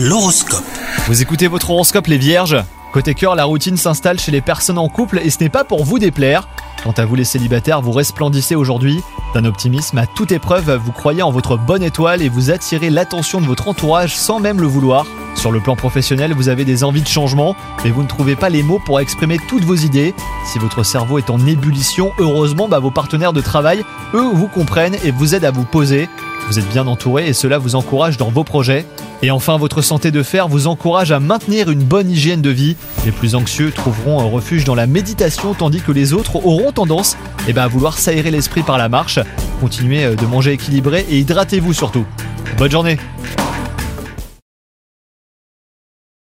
L'horoscope. Vous écoutez votre horoscope les vierges? Côté cœur, la routine s'installe chez les personnes en couple et ce n'est pas pour vous déplaire. Quant à vous les célibataires, vous resplendissez aujourd'hui d'un optimisme à toute épreuve, vous croyez en votre bonne étoile et vous attirez l'attention de votre entourage sans même le vouloir. Sur le plan professionnel, vous avez des envies de changement, mais vous ne trouvez pas les mots pour exprimer toutes vos idées. Si votre cerveau est en ébullition, heureusement, bah, vos partenaires de travail, eux, vous comprennent et vous aident à vous poser. Vous êtes bien entouré et cela vous encourage dans vos projets. Et enfin, votre santé de fer vous encourage à maintenir une bonne hygiène de vie. Les plus anxieux trouveront un refuge dans la méditation, tandis que les autres auront tendance eh ben, à vouloir s'aérer l'esprit par la marche. Continuez euh, de manger équilibré et hydratez-vous surtout. Bonne journée